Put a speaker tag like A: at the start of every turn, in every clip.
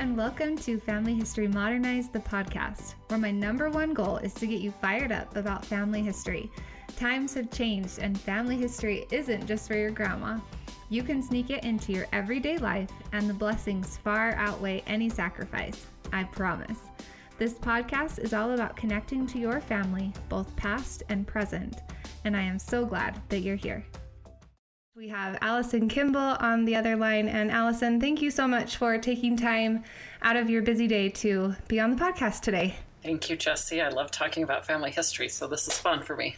A: and welcome to Family History Modernized, the podcast, where my number one goal is to get you fired up about family history. Times have changed, and family history isn't just for your grandma. You can sneak it into your everyday life, and the blessings far outweigh any sacrifice. I promise. This podcast is all about connecting to your family, both past and present, and I am so glad that you're here. We have Allison Kimball on the other line. And Allison, thank you so much for taking time out of your busy day to be on the podcast today.
B: Thank you, Jesse. I love talking about family history, so this is fun for me.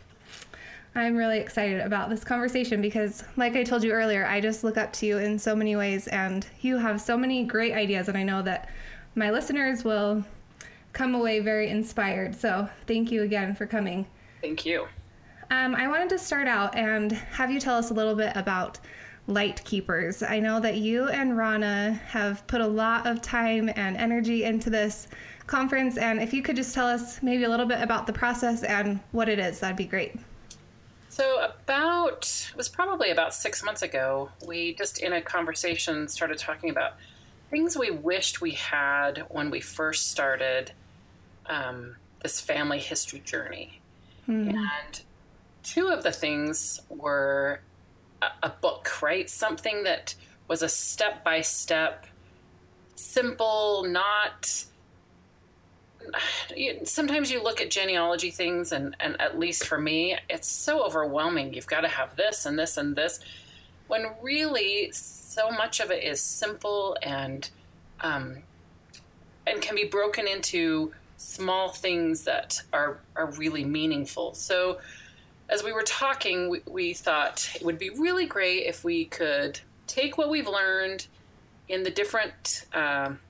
A: I'm really excited about this conversation because, like I told you earlier, I just look up to you in so many ways, and you have so many great ideas, and I know that my listeners will come away very inspired. So, thank you again for coming.
B: Thank you.
A: Um, I wanted to start out and have you tell us a little bit about Light Keepers. I know that you and Rana have put a lot of time and energy into this conference, and if you could just tell us maybe a little bit about the process and what it is, that'd be great.
B: So, about, it was probably about six months ago, we just in a conversation started talking about things we wished we had when we first started um, this family history journey. Hmm. And two of the things were a, a book, right? Something that was a step by step, simple, not. Sometimes you look at genealogy things, and, and at least for me, it's so overwhelming. You've got to have this and this and this, when really so much of it is simple and um, and can be broken into small things that are are really meaningful. So as we were talking, we, we thought it would be really great if we could take what we've learned in the different um,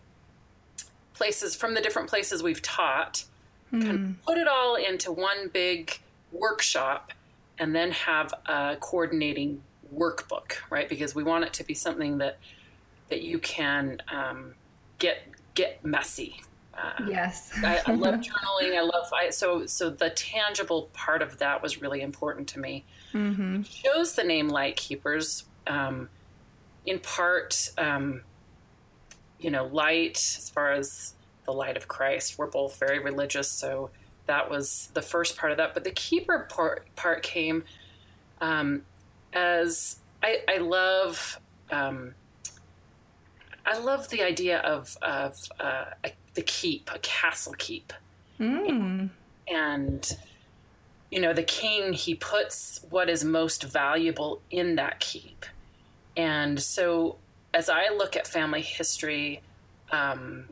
B: places from the different places we've taught, mm. kind of hmm. put it all into one big workshop, and then have a coordinating workbook, right? Because we want it to be something that that you can um, get get messy,
A: uh, yes,
B: I, I, love journaling. I love I, so so the tangible part of that was really important to me. Mm-hmm. Chose the name Light Keepers um, in part, um, you know, light as far as the light of Christ. We're both very religious, so that was the first part of that. But the keeper part, part came um, as I, I love. Um, I love the idea of of uh, a the keep, a castle keep. Mm. And, you know, the king, he puts what is most valuable in that keep. And so as I look at family history, um,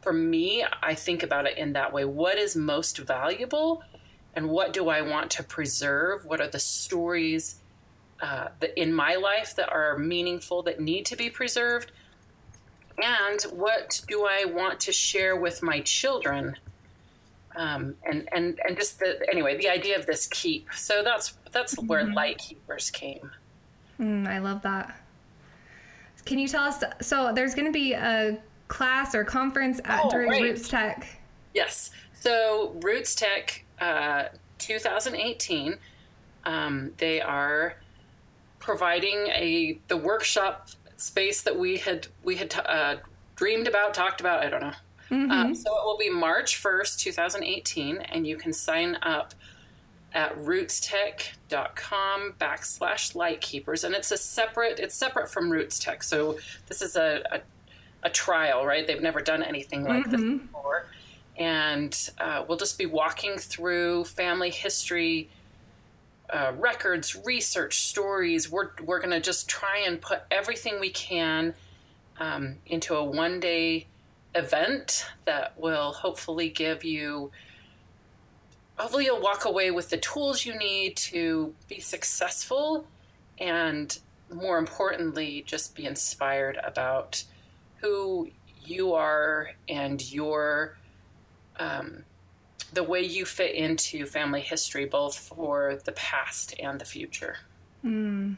B: for me, I think about it in that way. What is most valuable and what do I want to preserve? What are the stories uh, that in my life that are meaningful that need to be preserved? And what do I want to share with my children? Um, and and and just the anyway, the idea of this keep. So that's that's mm-hmm. where light keepers came.
A: Mm, I love that. Can you tell us? So there's going to be a class or conference at oh, during right. RootsTech.
B: Yes. So RootsTech, uh, 2018. Um, they are providing a the workshop space that we had we had uh, dreamed about, talked about. I don't know. Mm-hmm. Um, so it will be March first, two thousand eighteen, and you can sign up at rootstech.com backslash lightkeepers and it's a separate it's separate from RootsTech so this is a, a, a trial right they've never done anything like mm-hmm. this before and uh, we'll just be walking through family history uh, records, research, stories. We're, we're going to just try and put everything we can um, into a one day event that will hopefully give you, hopefully, you'll walk away with the tools you need to be successful and more importantly, just be inspired about who you are and your um, the way you fit into family history, both for the past and the future. Mm.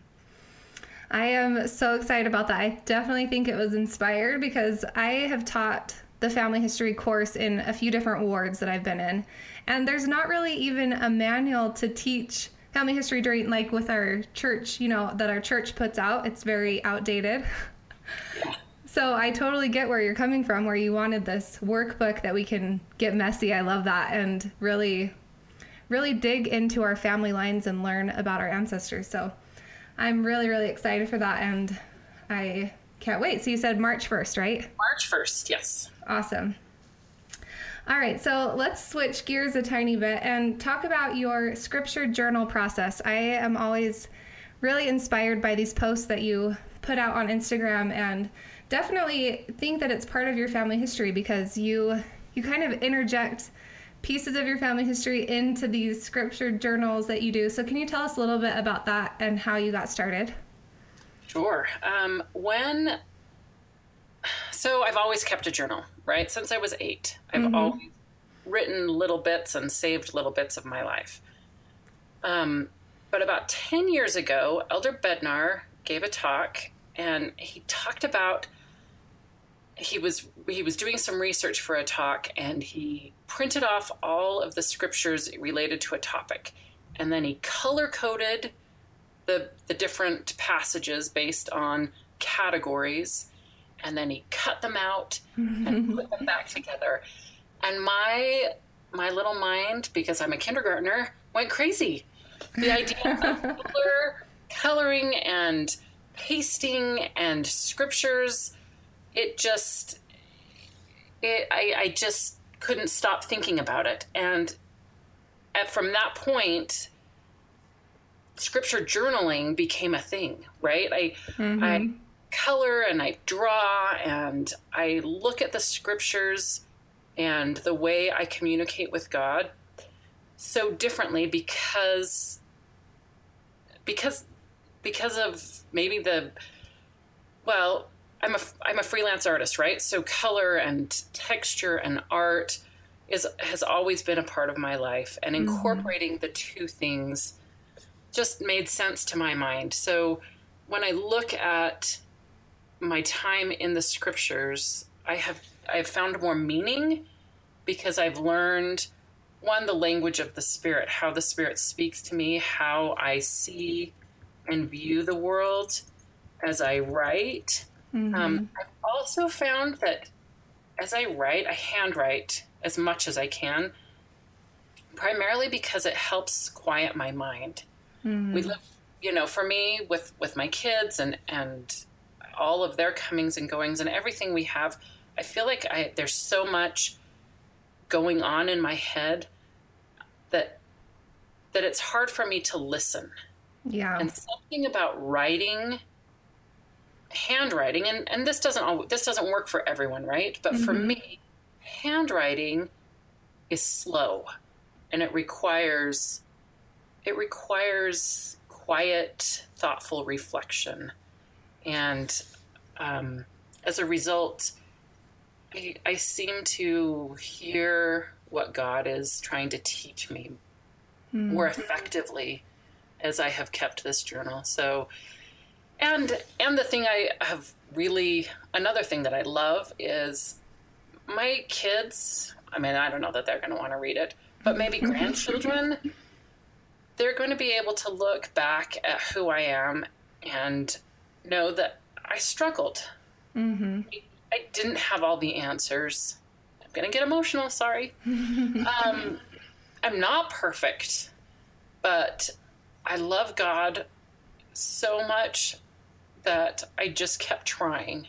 A: I am so excited about that. I definitely think it was inspired because I have taught the family history course in a few different wards that I've been in. And there's not really even a manual to teach family history during, like with our church, you know, that our church puts out. It's very outdated. Yeah. So I totally get where you're coming from, where you wanted this workbook that we can get messy. I love that. And really, really dig into our family lines and learn about our ancestors. So I'm really, really excited for that. And I can't wait. So you said March 1st, right?
B: March 1st, yes.
A: Awesome. All right, so let's switch gears a tiny bit and talk about your scripture journal process. I am always really inspired by these posts that you put out on Instagram and definitely think that it's part of your family history because you you kind of interject pieces of your family history into these scripture journals that you do. So can you tell us a little bit about that and how you got started?
B: Sure. Um, when so I've always kept a journal, right? Since I was eight, I've mm-hmm. always written little bits and saved little bits of my life. Um, but about 10 years ago, Elder Bednar gave a talk and he talked about he was he was doing some research for a talk and he printed off all of the scriptures related to a topic and then he color coded the the different passages based on categories and then he cut them out and put them back together. And my my little mind because i'm a kindergartner went crazy. The idea of color, coloring and pasting and scriptures it just it I, I just couldn't stop thinking about it and at, from that point scripture journaling became a thing right i mm-hmm. i color and i draw and i look at the scriptures and the way i communicate with god so differently because because because of maybe the well i'm a i'm a freelance artist right so color and texture and art is has always been a part of my life and mm-hmm. incorporating mm-hmm. the two things just made sense to my mind so when i look at my time in the scriptures i have i've found more meaning because i've learned one the language of the spirit how the spirit speaks to me how i see and view the world as I write. Mm-hmm. Um, I've also found that as I write, I handwrite as much as I can, primarily because it helps quiet my mind. Mm-hmm. We live, you know, for me with with my kids and and all of their comings and goings and everything we have. I feel like I there's so much going on in my head that that it's hard for me to listen.
A: Yeah.
B: And something about writing handwriting and, and this doesn't this doesn't work for everyone, right? But mm-hmm. for me, handwriting is slow and it requires it requires quiet, thoughtful reflection. And um, as a result, I, I seem to hear what God is trying to teach me mm. more effectively as I have kept this journal. So, and and the thing I have really another thing that I love is my kids. I mean, I don't know that they're going to want to read it, but maybe grandchildren. They're going to be able to look back at who I am and know that I struggled. Mm-hmm. I didn't have all the answers. I'm going to get emotional. Sorry. um, I'm not perfect, but I love God so much that I just kept trying.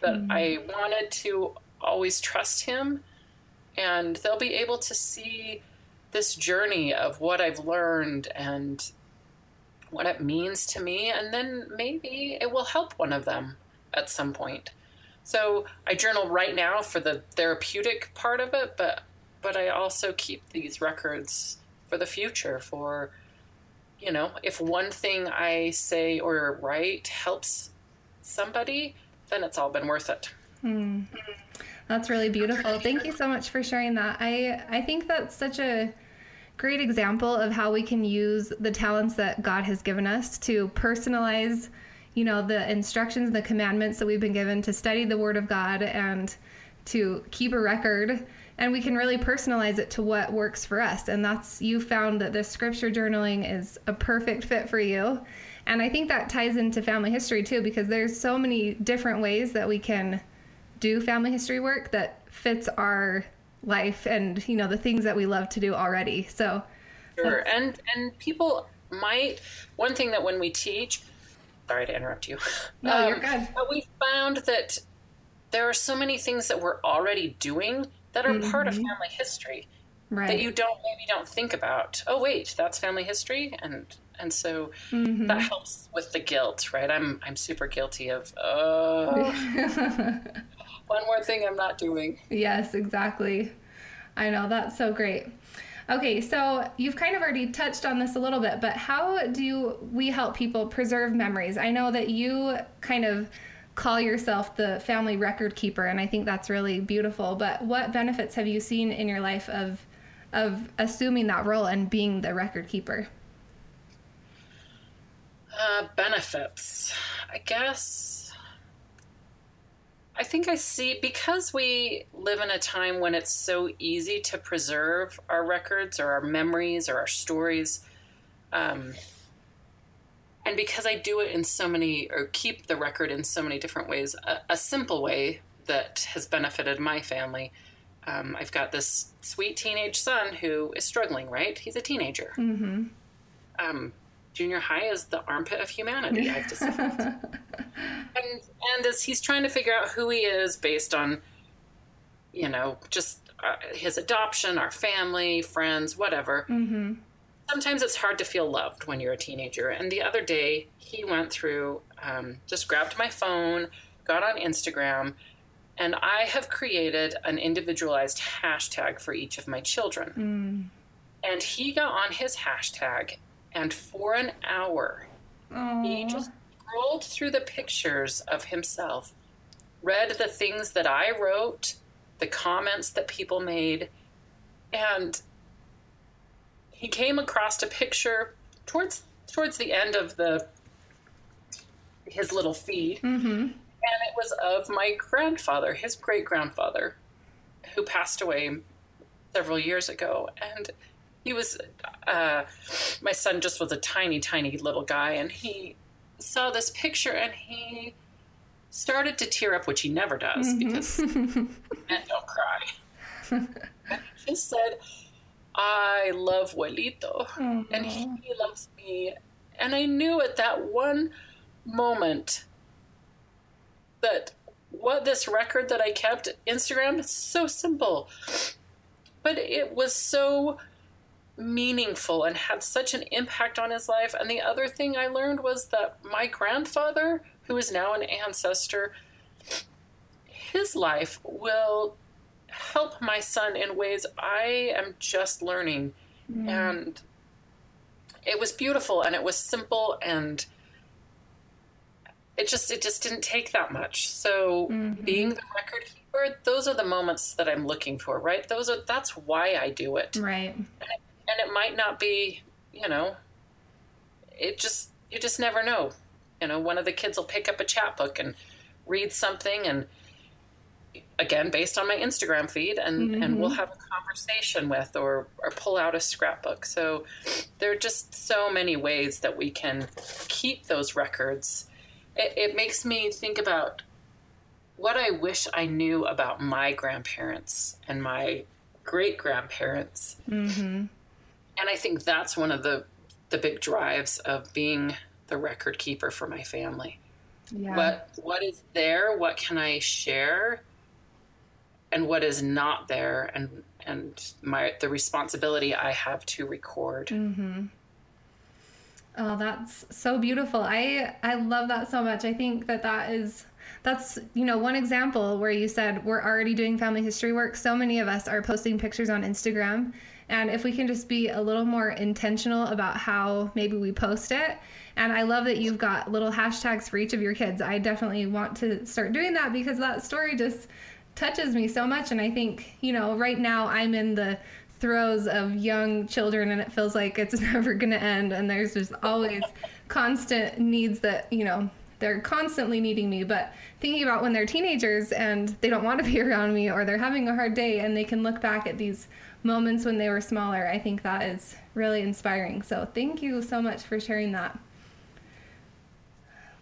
B: That mm-hmm. I wanted to always trust Him, and they'll be able to see this journey of what I've learned and what it means to me, and then maybe it will help one of them at some point. So I journal right now for the therapeutic part of it, but but I also keep these records for the future for you know, if one thing I say or write helps somebody, then it's all been worth it. Mm.
A: That's really beautiful. Thank you so much for sharing that. I I think that's such a great example of how we can use the talents that God has given us to personalize, you know, the instructions, the commandments that we've been given to study the word of God and to keep a record and we can really personalize it to what works for us. And that's you found that this scripture journaling is a perfect fit for you. And I think that ties into family history too, because there's so many different ways that we can do family history work that fits our life and you know the things that we love to do already. So
B: sure, and and people might one thing that when we teach, sorry to interrupt you.
A: No, um, you're good.
B: But we found that there are so many things that we're already doing that are mm-hmm. part of mm-hmm. family history right. that you don't maybe don't think about. Oh wait, that's family history, and and so mm-hmm. that helps with the guilt, right? I'm I'm super guilty of oh one more thing I'm not doing.
A: Yes, exactly. I know that's so great. Okay, so you've kind of already touched on this a little bit, but how do we help people preserve memories? I know that you kind of call yourself the family record keeper, and I think that's really beautiful. But what benefits have you seen in your life of of assuming that role and being the record keeper?
B: Uh, benefits, I guess. I think I see because we live in a time when it's so easy to preserve our records or our memories or our stories. Um, and because I do it in so many, or keep the record in so many different ways, a, a simple way that has benefited my family um, I've got this sweet teenage son who is struggling, right? He's a teenager. Mm-hmm. Um, junior high is the armpit of humanity, I've decided. and, and as he's trying to figure out who he is based on, you know, just uh, his adoption, our family, friends, whatever. Mm-hmm. Sometimes it's hard to feel loved when you're a teenager. And the other day, he went through, um, just grabbed my phone, got on Instagram, and I have created an individualized hashtag for each of my children. Mm. And he got on his hashtag, and for an hour, Aww. he just scrolled through the pictures of himself, read the things that I wrote, the comments that people made, and he came across a picture towards towards the end of the his little feed. Mm-hmm and it was of my grandfather, his great grandfather, who passed away several years ago. And he was, uh, my son just was a tiny, tiny little guy, and he saw this picture and he started to tear up, which he never does mm-hmm. because men don't cry. and he just said, I love Juelito, mm-hmm. and he loves me. And I knew at that one moment that what this record that I kept, Instagram, it's so simple. But it was so meaningful and had such an impact on his life. And the other thing I learned was that my grandfather, who is now an ancestor, his life will help my son in ways I am just learning. Mm. And it was beautiful and it was simple and it just it just didn't take that much. So mm-hmm. being the record keeper, those are the moments that I'm looking for, right? Those are that's why I do it.
A: Right.
B: And it, and it might not be, you know, it just you just never know. You know, one of the kids will pick up a chapbook and read something and again based on my Instagram feed and mm-hmm. and we'll have a conversation with or or pull out a scrapbook. So there are just so many ways that we can keep those records it, it makes me think about what I wish I knew about my grandparents and my great grandparents. Mm-hmm. And I think that's one of the the big drives of being the record keeper for my family. Yeah. What what is there? What can I share? And what is not there? And and my the responsibility I have to record. Mm-hmm.
A: Oh, that's so beautiful. I I love that so much. I think that that is that's you know one example where you said we're already doing family history work. So many of us are posting pictures on Instagram, and if we can just be a little more intentional about how maybe we post it. And I love that you've got little hashtags for each of your kids. I definitely want to start doing that because that story just touches me so much and I think, you know, right now I'm in the throes of young children and it feels like it's never going to end and there's just always constant needs that you know they're constantly needing me. But thinking about when they're teenagers and they don't want to be around me or they're having a hard day and they can look back at these moments when they were smaller i think that is really inspiring. So thank you so much for sharing that.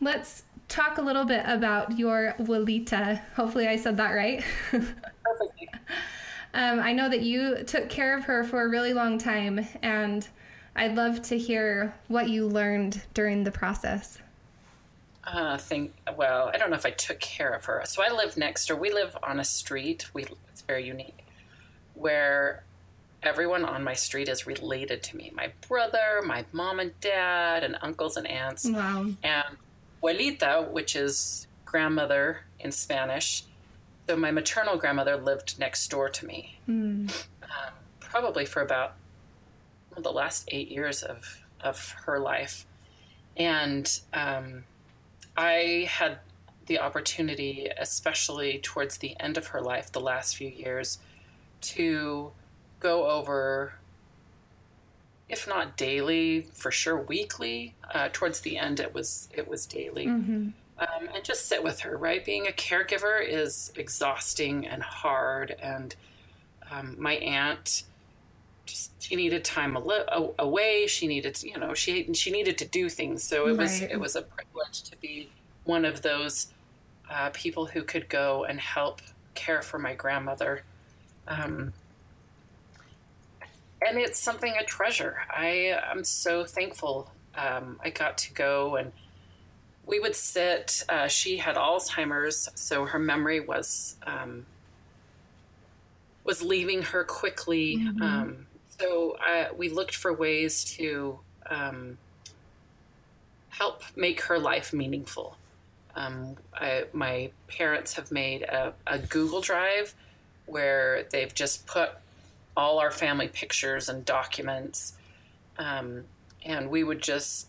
A: Let's talk a little bit about your Walita. Hopefully, I said that right. Perfectly. Um, I know that you took care of her for a really long time, and I'd love to hear what you learned during the process.
B: Uh, think well, I don't know if I took care of her. So I live next door. We live on a street. We it's very unique, where everyone on my street is related to me. My brother, my mom and dad, and uncles and aunts.
A: Wow.
B: And abuelita, which is grandmother in Spanish. So my maternal grandmother lived next door to me,
A: mm.
B: um, probably for about well, the last eight years of of her life, and um, I had the opportunity, especially towards the end of her life, the last few years, to go over if not daily, for sure weekly. Uh, towards the end, it was it was daily,
A: mm-hmm.
B: um, and just sit with her. Right, being a caregiver is exhausting and hard. And um, my aunt just she needed time away. She needed you know she she needed to do things. So it right. was it was a privilege to be one of those uh, people who could go and help care for my grandmother. Um, and it's something I treasure. I am so thankful. Um, I got to go and we would sit. Uh, she had Alzheimer's, so her memory was um, was leaving her quickly. Mm-hmm. Um, so I, we looked for ways to um, help make her life meaningful. Um, I, my parents have made a, a Google Drive where they've just put all our family pictures and documents. Um, and we would just,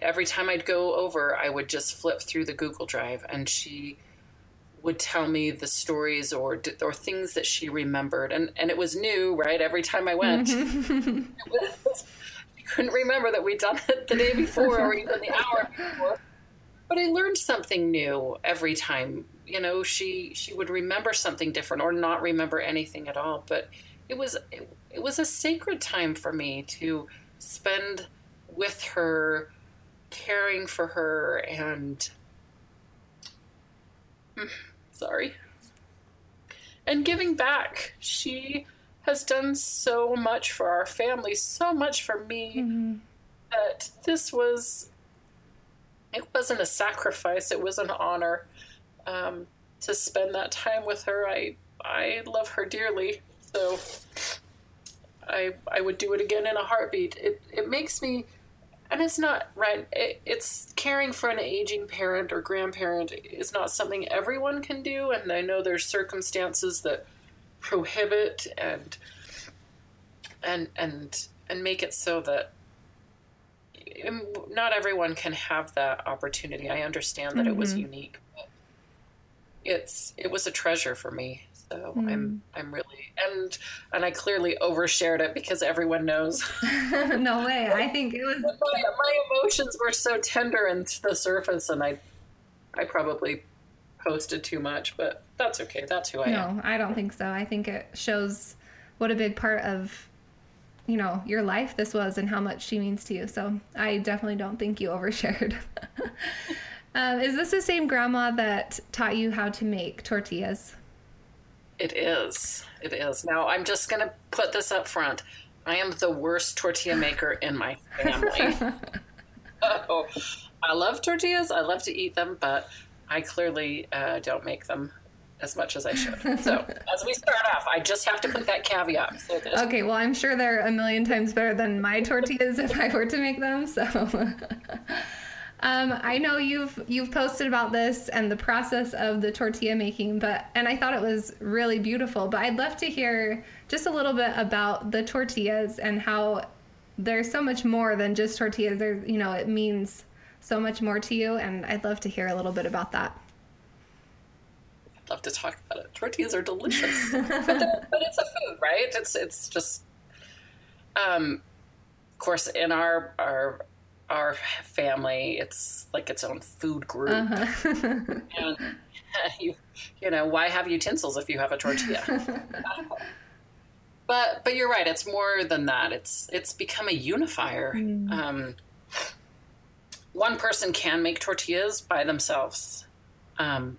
B: every time I'd go over, I would just flip through the Google Drive and she would tell me the stories or or things that she remembered and and it was new right every time I went mm-hmm. I couldn't remember that we'd done it the day before or even the hour before but I learned something new every time you know she she would remember something different or not remember anything at all but it was it, it was a sacred time for me to spend with her caring for her and sorry and giving back. She has done so much for our family so much for me
A: mm-hmm.
B: that this was it wasn't a sacrifice it was an honor um, to spend that time with her. I i love her dearly so I I would do it again in a heartbeat. It it makes me and it's not right it, it's caring for an aging parent or grandparent is not something everyone can do and I know there's circumstances that prohibit and and and and make it so that not everyone can have that opportunity. I understand that mm-hmm. it was mm-hmm. unique. But it's it was a treasure for me. So mm. I'm I'm really and and I clearly overshared it because everyone knows.
A: no way. I think it was
B: my, my, emotions were so tender and to the surface and I I probably posted too much, but that's okay. That's who I
A: no,
B: am.
A: No, I don't think so. I think it shows what a big part of you know your life this was and how much she means to you. So I definitely don't think you overshared. um, is this the same grandma that taught you how to make tortillas?
B: It is. It is. Now, I'm just going to put this up front. I am the worst tortilla maker in my family. oh, I love tortillas. I love to eat them, but I clearly uh, don't make them as much as I should. So, as we start off, I just have to put that caveat. So
A: okay, well, I'm sure they're a million times better than my tortillas if I were to make them. So. Um, I know you've you've posted about this and the process of the tortilla making, but and I thought it was really beautiful. But I'd love to hear just a little bit about the tortillas and how there's so much more than just tortillas. There, you know, it means so much more to you, and I'd love to hear a little bit about that.
B: I'd love to talk about it. Tortillas are delicious, but, but it's a food, right? It's it's just, um, of course, in our our our family, it's like its own food group. Uh-huh. and you, you know, why have utensils if you have a tortilla? but but you're right. It's more than that. It's it's become a unifier. Mm. Um, one person can make tortillas by themselves, um,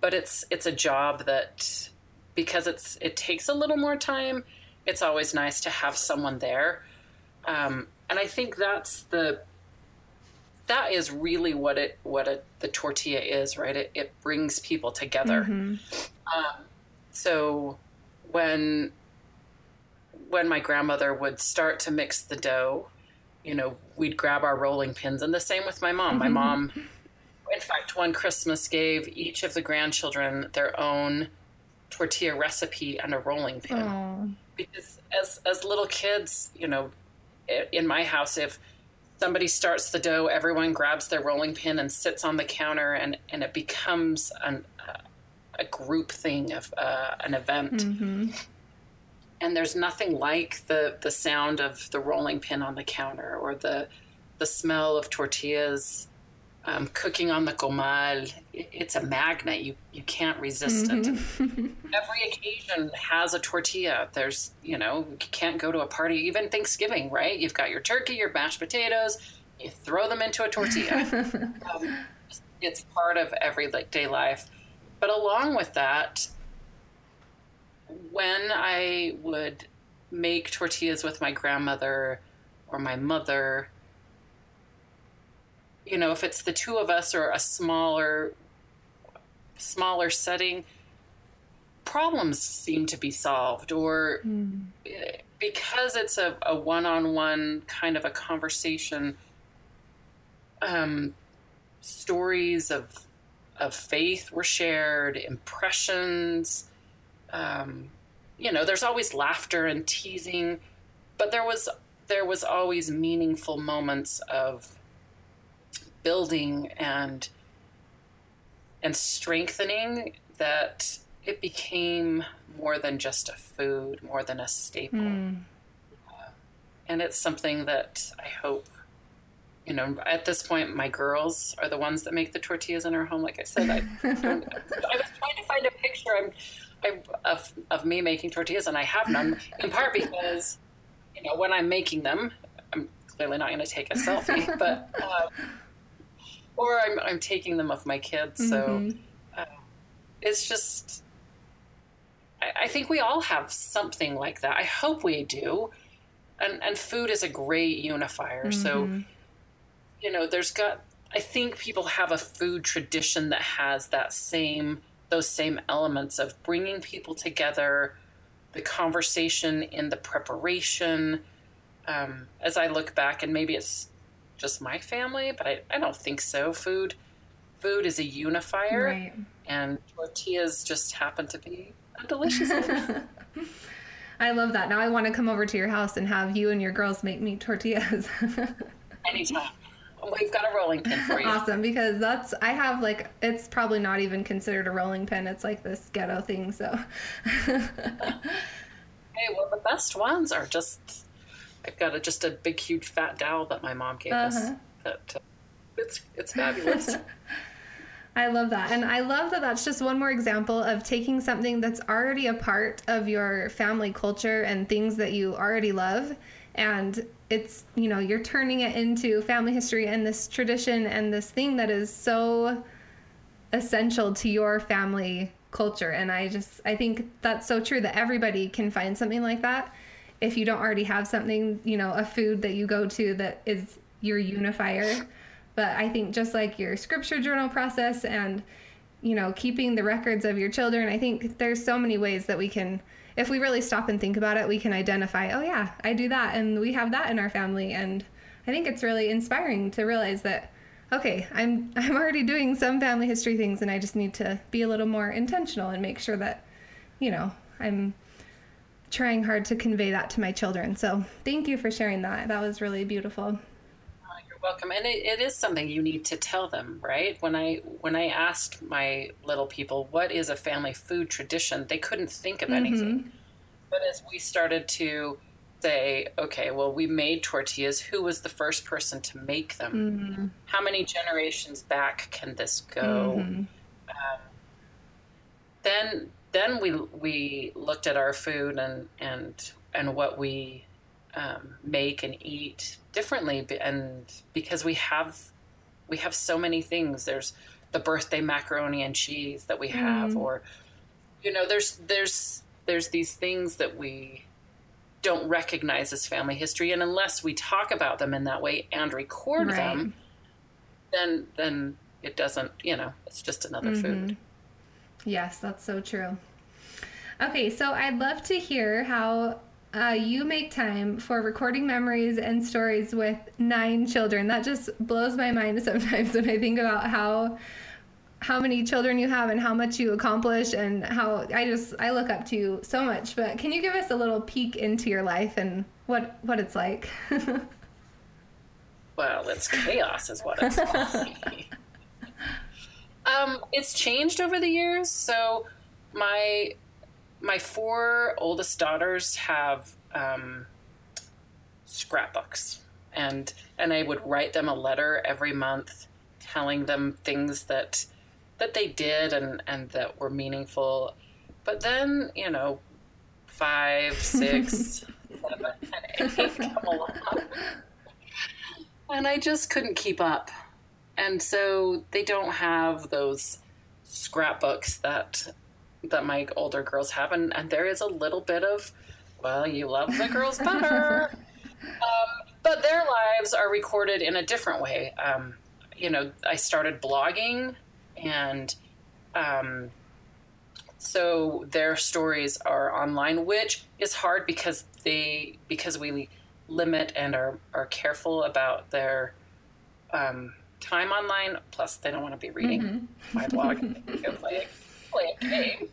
B: but it's it's a job that because it's it takes a little more time. It's always nice to have someone there, um, and I think that's the that is really what it what a, the tortilla is, right? It, it brings people together.
A: Mm-hmm.
B: Um, so when when my grandmother would start to mix the dough, you know, we'd grab our rolling pins, and the same with my mom. My mom, in fact, one Christmas gave each of the grandchildren their own tortilla recipe and a rolling pin
A: Oh.
B: because as as little kids, you know, in my house, if somebody starts the dough, everyone grabs their rolling pin and sits on the counter, and and it becomes an, uh, a group thing of uh, an event.
A: Mm-hmm.
B: And there's nothing like the the sound of the rolling pin on the counter or the the smell of tortillas. Um, cooking on the comal. It's a magnet. You you can't resist it every occasion has a tortilla. There's, you know, you can't go to a party, even Thanksgiving, right? You've got your turkey, your mashed potatoes, you throw them into a tortilla. um, it's part of everyday life. But along with that, when I would make tortillas with my grandmother or my mother, you know, if it's the two of us or a smaller smaller setting, problems seem to be solved or eh, because it's a, a one-on-one kind of a conversation um, stories of of faith were shared impressions um, you know there's always laughter and teasing but there was there was always meaningful moments of building and and strengthening that it became more than just a food, more than a staple.
A: Mm.
B: And it's something that I hope, you know, at this point, my girls are the ones that make the tortillas in our home. Like I said, I, I was trying to find a picture I'm, I, of, of me making tortillas, and I have none, in part because, you know, when I'm making them, I'm clearly not going to take a selfie, but, uh, or I'm, I'm taking them of my kids. So,
A: Mhm.
B: it's just I, I think we all have something like that i hope we do and and food is a great unifier so
A: Mhm.
B: you know there's got i think people have a food tradition that has that same those same elements of bringing people together the conversation in the preparation um, as i look back and maybe it's just my family but I, I don't think so food food is a unifier
A: Right.
B: and tortillas just happen to be a delicious one.
A: I love that. Now I want to come over to your house and have you and your girls make me tortillas.
B: anytime. We've got a rolling pin for you.
A: awesome because that's I have like it's probably not even considered a rolling pin. It's like this ghetto thing. So
B: Hey, well, the best ones are just. I've got a, just a big, huge, fat dowel that my mom gave us.
A: Uh-huh.
B: That uh, it's it's fabulous.
A: I love that. And I love that that's just one more example of taking something that's already a part of your family culture and things that you already love. And it's, you know, you're turning it into family history and this tradition and this thing that is so essential to your family culture. And I just, I think that's so true that everybody can find something like that. If you don't already have something, you know, a food that you go to that is your unifier. But I think just like your scripture journal process and, you know, keeping the records of your children, I think there's so many ways that we can, if we really stop and think about it, we can identify, oh, yeah, I do that. And we have that in our family. And I think it's really inspiring to realize that, okay, I'm, I'm already doing some family history things and I just need to be a little more intentional and make sure that, you know, I'm trying hard to convey that to my children. So thank you for sharing that. That was really beautiful.
B: Oh, You're welcome, and it, it is something you need to tell them, right? When I when I asked my little people what is a family food tradition, they couldn't think of anything. Mm-hmm. But as we started to say, okay, well, we made tortillas. Who was the first person to make them? Mm-hmm. How many generations back can this go? Mm-hmm. Um, then then we we looked at our food and and and what we um, make and eat differently, and because we have we have so many things. There's the birthday macaroni and cheese that we have, mm. or you know, there's there's there's these things that we don't recognize as family history, and unless we talk about them in that way and record right. them, then then it doesn't. You know, it's just another mm-hmm. food.
A: Yes, that's so true. Okay, so I'd love to hear how uh, you make time for recording memories and stories with nine children. That just blows my mind sometimes when I think about how how many children you have and how much you accomplish and how I just I look up to you so much. But can you give us a little peek into your life and what what it's like?
B: well, it's chaos is what it's like. Um, it's changed over the years. So my my four oldest daughters have um, scrapbooks, and and I would write them a letter every month, telling them things that that they did and and that were meaningful. But then you know, five, six, seven, and eight come along, and I just couldn't keep up, and so they don't have those scrapbooks that that my older girls have, and, and there is a little bit of, well, you love the girls better. um, but their lives are recorded in a different way. Um, you know, I started blogging, and um, so their stories are online, which is hard because they because we limit and are are careful about their um, time online. Plus, they don't want to be reading mm-hmm. my blog. play play a game.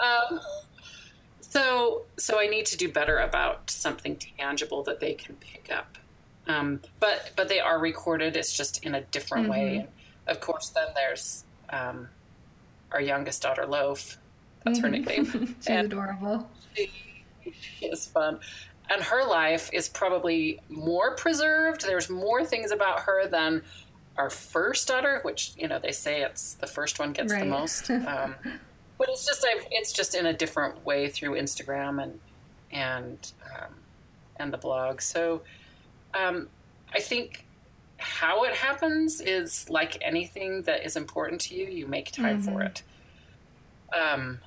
B: Um, so, so I need to do better about something tangible that they can pick up. Um, but but they are recorded. It's just in a different mm-hmm. way. And of course, then there's um, our youngest daughter, Loaf. That's mm-hmm. her nickname.
A: She's and adorable. She,
B: she is fun. And her life is probably more preserved. There's more things about her than our first daughter, which you know they say it's the first one gets right. the most. Um, but it's just I've, it's just in a different way through Instagram and and um, and the blog. So um, I think how it happens is like anything that is important to you. You make time mm-hmm. for it. Um,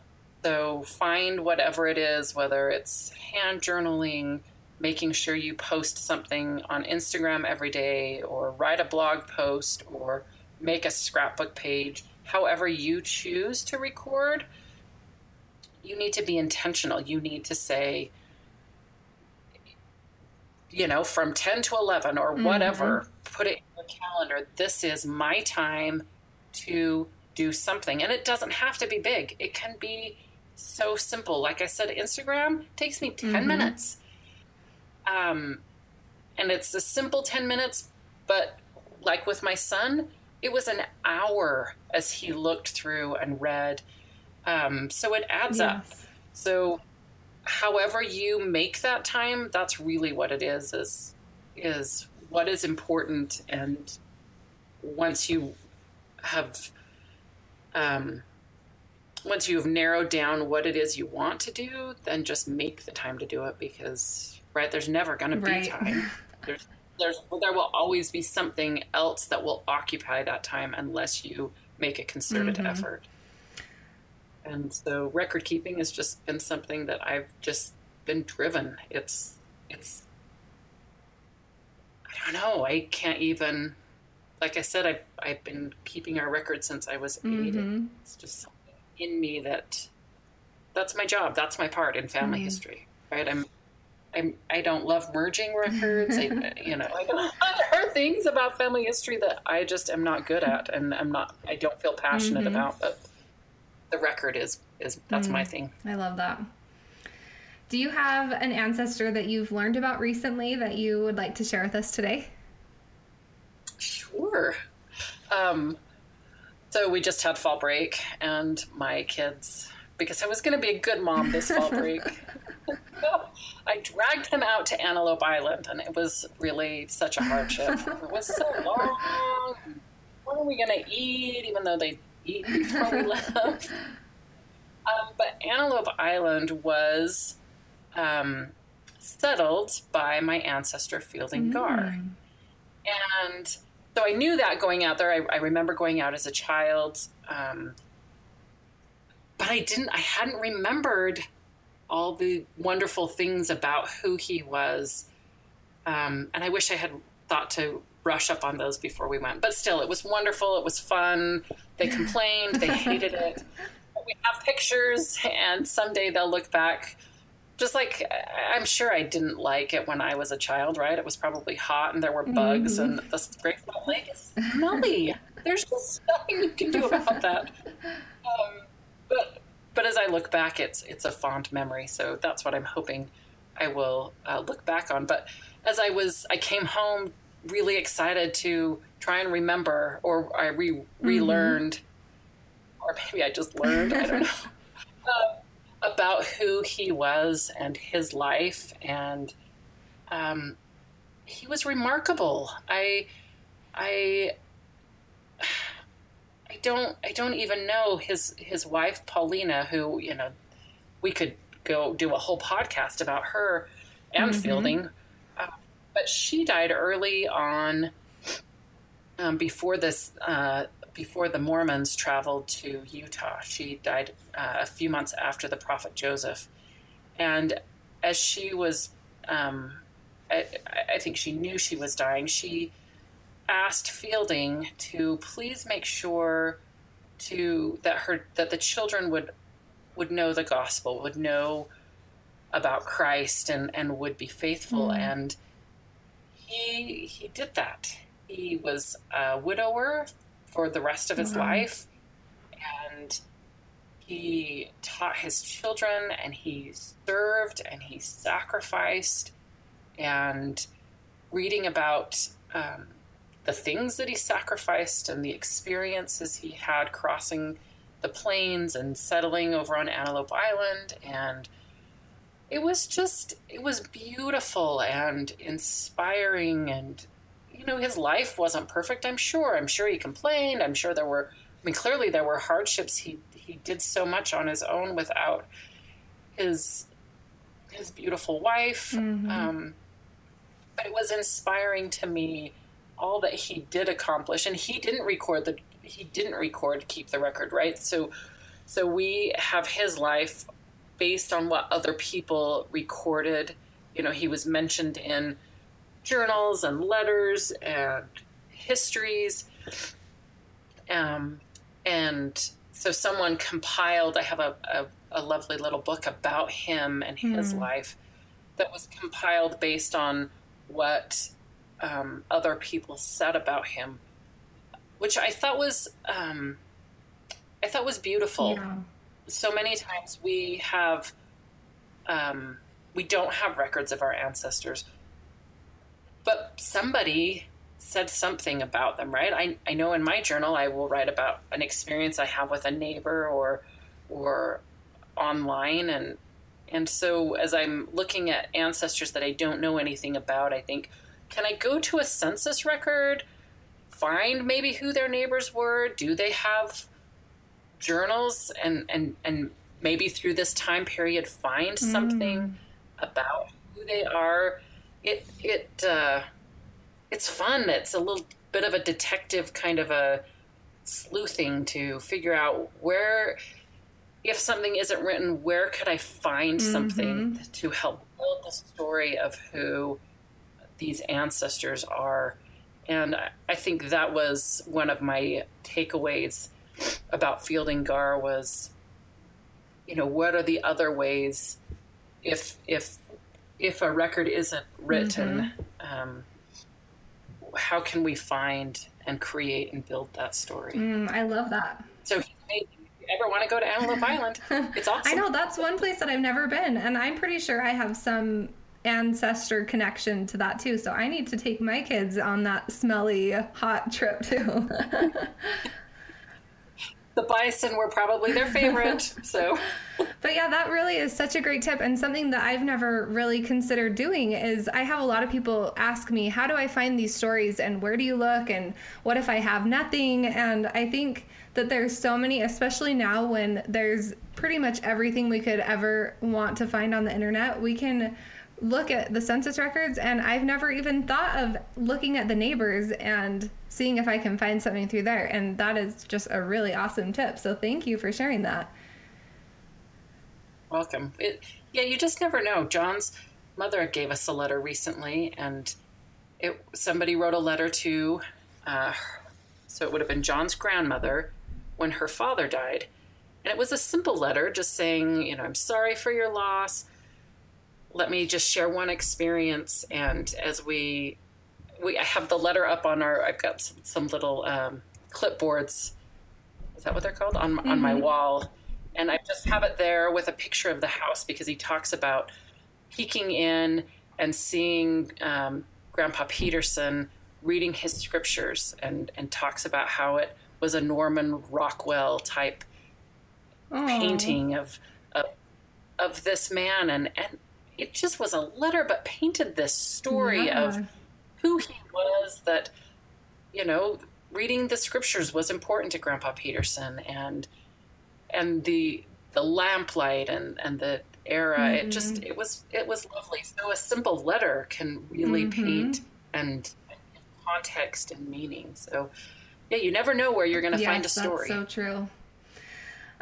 B: so find whatever it is, whether it's hand journaling, making sure you post something on Instagram every day, or write a blog post, or make a scrapbook page however you choose to record, you need to be intentional. You need to say, you know, from 10 to 11 or mm-hmm. whatever, mm-hmm. put it in your calendar. This is my time to do something. And it doesn't have to be big, it can be so simple. Like I said, Instagram takes me 10 mm-hmm. minutes. Um, and it's a simple 10 minutes, but like with my son, it was an hour as he looked through and read. Um, so it adds yes. up. So however you make that time, that's really what it is, is is what is important and once you have um, once you've narrowed down what it is you want to do, then just make the time to do it because right there's never going to be right. time. There's there's there will always be something else that will occupy that time unless you make a concerted mm-hmm. effort. And so record keeping has just been something that I've just been driven. It's it's I don't know. I can't even like I said I've, I've been keeping our record since I was 8. Mm-hmm. It's just something in me that that's my job. That's my part in family mm-hmm. history. Right? I'm I'm, I don't love merging records. I, you know, I there are things about family history that I just am not good at, and I'm not. I don't feel passionate mm-hmm. about. But the record is is that's mm, my thing.
A: I love that. Do you have an ancestor that you've learned about recently that you would like to share with us today?
B: Sure. Um, so we just had fall break, and my kids, because I was going to be a good mom this fall break. I dragged them out to Antelope Island, and it was really such a hardship. it was so long. What are we going to eat? Even though they eat before we left. Um, but Antelope Island was um, settled by my ancestor Fielding mm. Garr, and so I knew that going out there. I, I remember going out as a child, um, but I didn't. I hadn't remembered all the wonderful things about who he was, um, and I wish I had thought to brush up on those before we went. But still, it was wonderful. It was fun. They complained. they hated it. We have pictures, and someday they'll look back just like I'm sure I didn't like it when I was a child, right? It was probably hot and there were bugs mm-hmm. and the Great Salt Lake is smelly. There's just nothing you can do about that. Um, but but as I look back, it's it's a fond memory. So that's what I'm hoping I will uh, look back on. But as I was, I came home really excited to try and remember, or I re relearned, mm-hmm. or maybe I just learned. I don't know. Uh, about who he was and his life, and um, he was remarkable. I, I, I don't, I don't even know his his wife Paulina, who you know, we could go do a whole podcast about her and mm-hmm. Fielding, uh, but she died early on. Um, before this uh, before the Mormons traveled to Utah. She died uh, a few months after the prophet Joseph. And as she was, um, I, I, think she knew she was dying, she asked Fielding to please make sure to that her that the children would would know the gospel, would know about Christ and, and would be faithful. Mm. And he he did that. He was a widower for the rest of his life. And he taught his children and he served and he sacrificed. And reading about um, the things that he sacrificed and the experiences he had crossing the plains and settling over on Antelope Island. And it was just, it was beautiful and inspiring and you know, his life wasn't perfect, I'm sure. I'm sure he complained. I'm sure there were, I mean, clearly there were hardships. He, he did so much on his own without his, his beautiful wife. Mm-hmm. Um, but it was inspiring to me all that he did accomplish. And he didn't record the, he didn't record Keep the Record, right? So, so we have his life based on what other people recorded. You know, he was mentioned in journals and letters and histories. Um, and so someone compiled, I have a, a, a, lovely little book about him and his mm. life that was compiled based on what um, other people said about him, which I thought was, um, I thought was beautiful. Yeah. So many times we have, um, we don't have records of our ancestors but somebody said something about them, right? I, I know in my journal I will write about an experience I have with a neighbor or or online and and so as I'm looking at ancestors that I don't know anything about, I think, can I go to a census record, find maybe who their neighbors were? Do they have journals and and and maybe through this time period find something mm. about who they are? it it uh, it's fun. It's a little bit of a detective kind of a sleuthing to figure out where if something isn't written, where could I find mm-hmm. something to help build the story of who these ancestors are? And I think that was one of my takeaways about Fielding Garr was, you know, what are the other ways if if if a record isn't written, mm-hmm. um, how can we find and create and build that story?
A: Mm, I love that.
B: So, if you ever want to go to Antelope Island, it's awesome.
A: I know that's one place that I've never been, and I'm pretty sure I have some ancestor connection to that too. So I need to take my kids on that smelly, hot trip too.
B: the bison were probably their favorite. So,
A: but yeah, that really is such a great tip and something that I've never really considered doing is I have a lot of people ask me, how do I find these stories and where do you look and what if I have nothing? And I think that there's so many, especially now when there's pretty much everything we could ever want to find on the internet. We can look at the census records, and I've never even thought of looking at the neighbors and seeing if I can find something through there. And that is just a really awesome tip. So thank you for sharing that.
B: Welcome. It, yeah, you just never know. John's mother gave us a letter recently, and it somebody wrote a letter to, uh, so it would have been John's grandmother when her father died, and it was a simple letter, just saying, you know, I'm sorry for your loss. Let me just share one experience, and as we we I have the letter up on our, I've got some, some little um, clipboards. Is that what they're called on mm-hmm. on my mm-hmm. wall? And I just have it there with a picture of the house because he talks about peeking in and seeing um, Grandpa Peterson reading his scriptures and, and talks about how it was a Norman Rockwell type Aww. painting of, of of this man and and it just was a letter but painted this story yeah. of who he was that you know reading the scriptures was important to grandpa peterson and and the the lamplight and and the era mm-hmm. it just it was it was lovely so a simple letter can really mm-hmm. paint and, and context and meaning so yeah you never know where you're going to yes, find a story
A: so true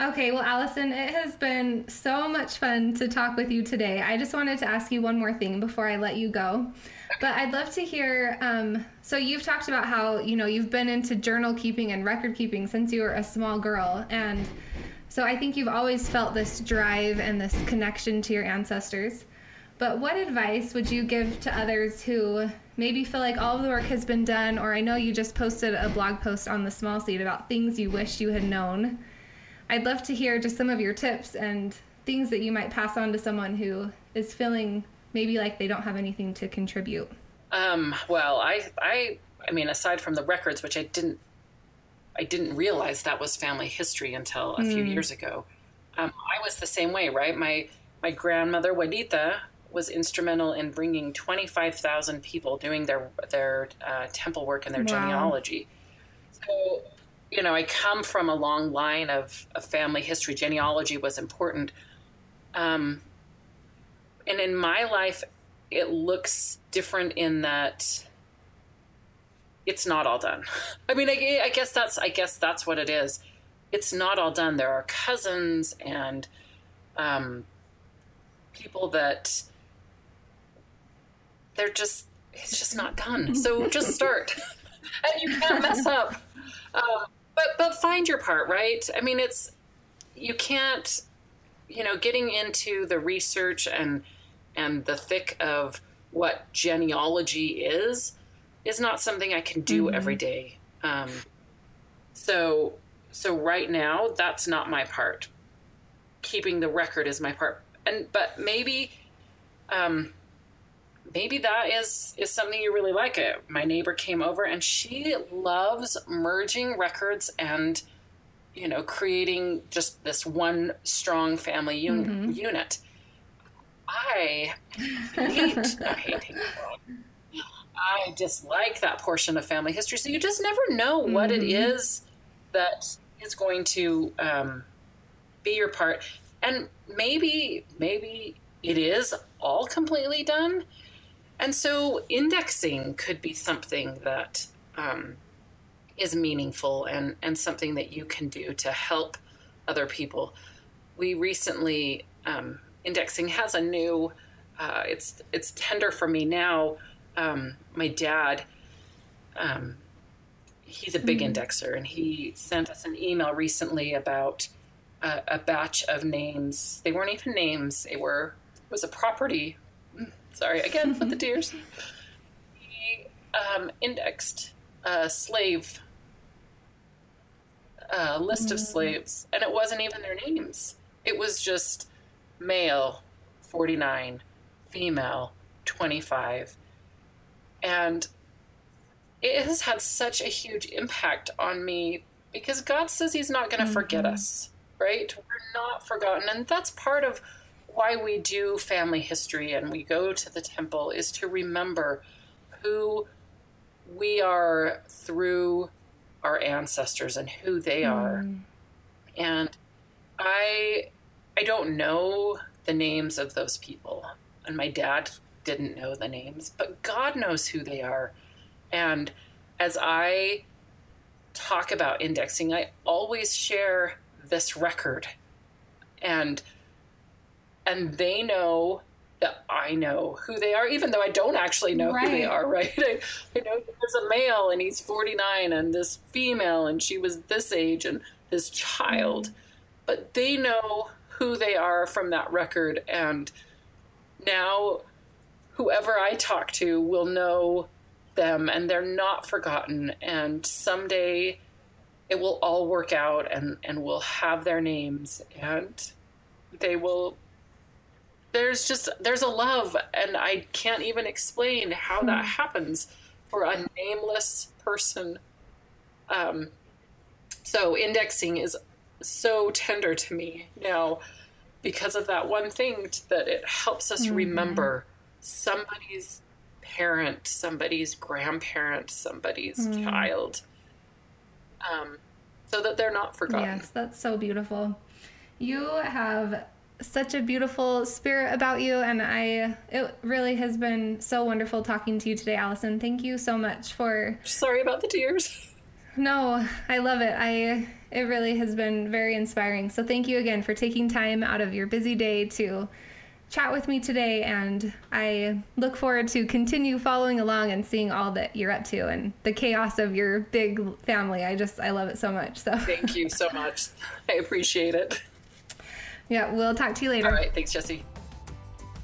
A: Okay, well, Allison, it has been so much fun to talk with you today. I just wanted to ask you one more thing before I let you go. But I'd love to hear. Um, so you've talked about how you know you've been into journal keeping and record keeping since you were a small girl, and so I think you've always felt this drive and this connection to your ancestors. But what advice would you give to others who maybe feel like all of the work has been done, or I know you just posted a blog post on the Small Seed about things you wish you had known? I'd love to hear just some of your tips and things that you might pass on to someone who is feeling maybe like they don't have anything to contribute.
B: Um, well, I, I, I mean, aside from the records, which I didn't, I didn't realize that was family history until a mm. few years ago. Um, I was the same way, right? My my grandmother Juanita was instrumental in bringing 25,000 people doing their their uh, temple work and their wow. genealogy. So you know, I come from a long line of, of family history. Genealogy was important. Um, and in my life, it looks different in that it's not all done. I mean, I, I guess that's I guess that's what it is. It's not all done. There are cousins and um, people that they're just it's just not done. So just start, and you can't mess up. Um, but but find your part, right? I mean, it's you can't, you know, getting into the research and and the thick of what genealogy is is not something I can do mm-hmm. every day. Um, so so right now, that's not my part. Keeping the record is my part, and but maybe. Um, maybe that is is something you really like. It my neighbor came over and she loves merging records and you know creating just this one strong family un- mm-hmm. unit. I hate i hate i dislike that portion of family history. So you just never know what mm-hmm. it is that is going to um, be your part. And maybe maybe it is all completely done and so indexing could be something that um, is meaningful and, and something that you can do to help other people. We recently, um, indexing has a new, uh, it's, it's tender for me now. Um, my dad, um, he's a big mm-hmm. indexer, and he sent us an email recently about a, a batch of names. They weren't even names, they were, it was a property Sorry, again with the tears. He um, indexed a slave, a list mm. of slaves, and it wasn't even their names. It was just male, 49, female, 25. And it has had such a huge impact on me because God says He's not going to mm-hmm. forget us, right? We're not forgotten. And that's part of why we do family history and we go to the temple is to remember who we are through our ancestors and who they mm. are. And I I don't know the names of those people. And my dad didn't know the names, but God knows who they are. And as I talk about indexing, I always share this record. And and they know that I know who they are, even though I don't actually know right. who they are, right? I, I know there's a male and he's 49 and this female and she was this age and this child. Mm. But they know who they are from that record. And now whoever I talk to will know them and they're not forgotten. And someday it will all work out and, and we'll have their names and they will there's just there's a love and i can't even explain how that hmm. happens for a nameless person um, so indexing is so tender to me now because of that one thing that it helps us mm-hmm. remember somebody's parent somebody's grandparent somebody's mm. child um, so that they're not forgotten
A: yes that's so beautiful you have such a beautiful spirit about you and i it really has been so wonderful talking to you today allison. Thank you so much for
B: sorry about the tears.
A: No i love it. I it really has been very inspiring. So thank you again for taking time out of your busy day to chat with me today and i look forward to continue following along and seeing all that you're up to and the chaos of your big family. I just i love it so much so.
B: Thank you so much. I appreciate it
A: yeah, we'll talk to you later.
B: All right. Thanks, Jesse.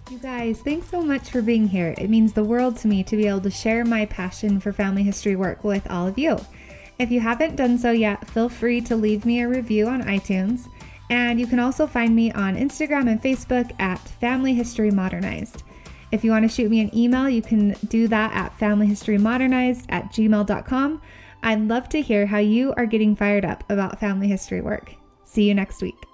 A: You guys, thanks so much for being here. It means the world to me to be able to share my passion for family history work with all of you. If you haven't done so yet, feel free to leave me a review on iTunes. And you can also find me on Instagram and Facebook at Family History Modernized. If you want to shoot me an email, you can do that at familyhistorymodernized at gmail.com. I'd love to hear how you are getting fired up about family history work. See you next week.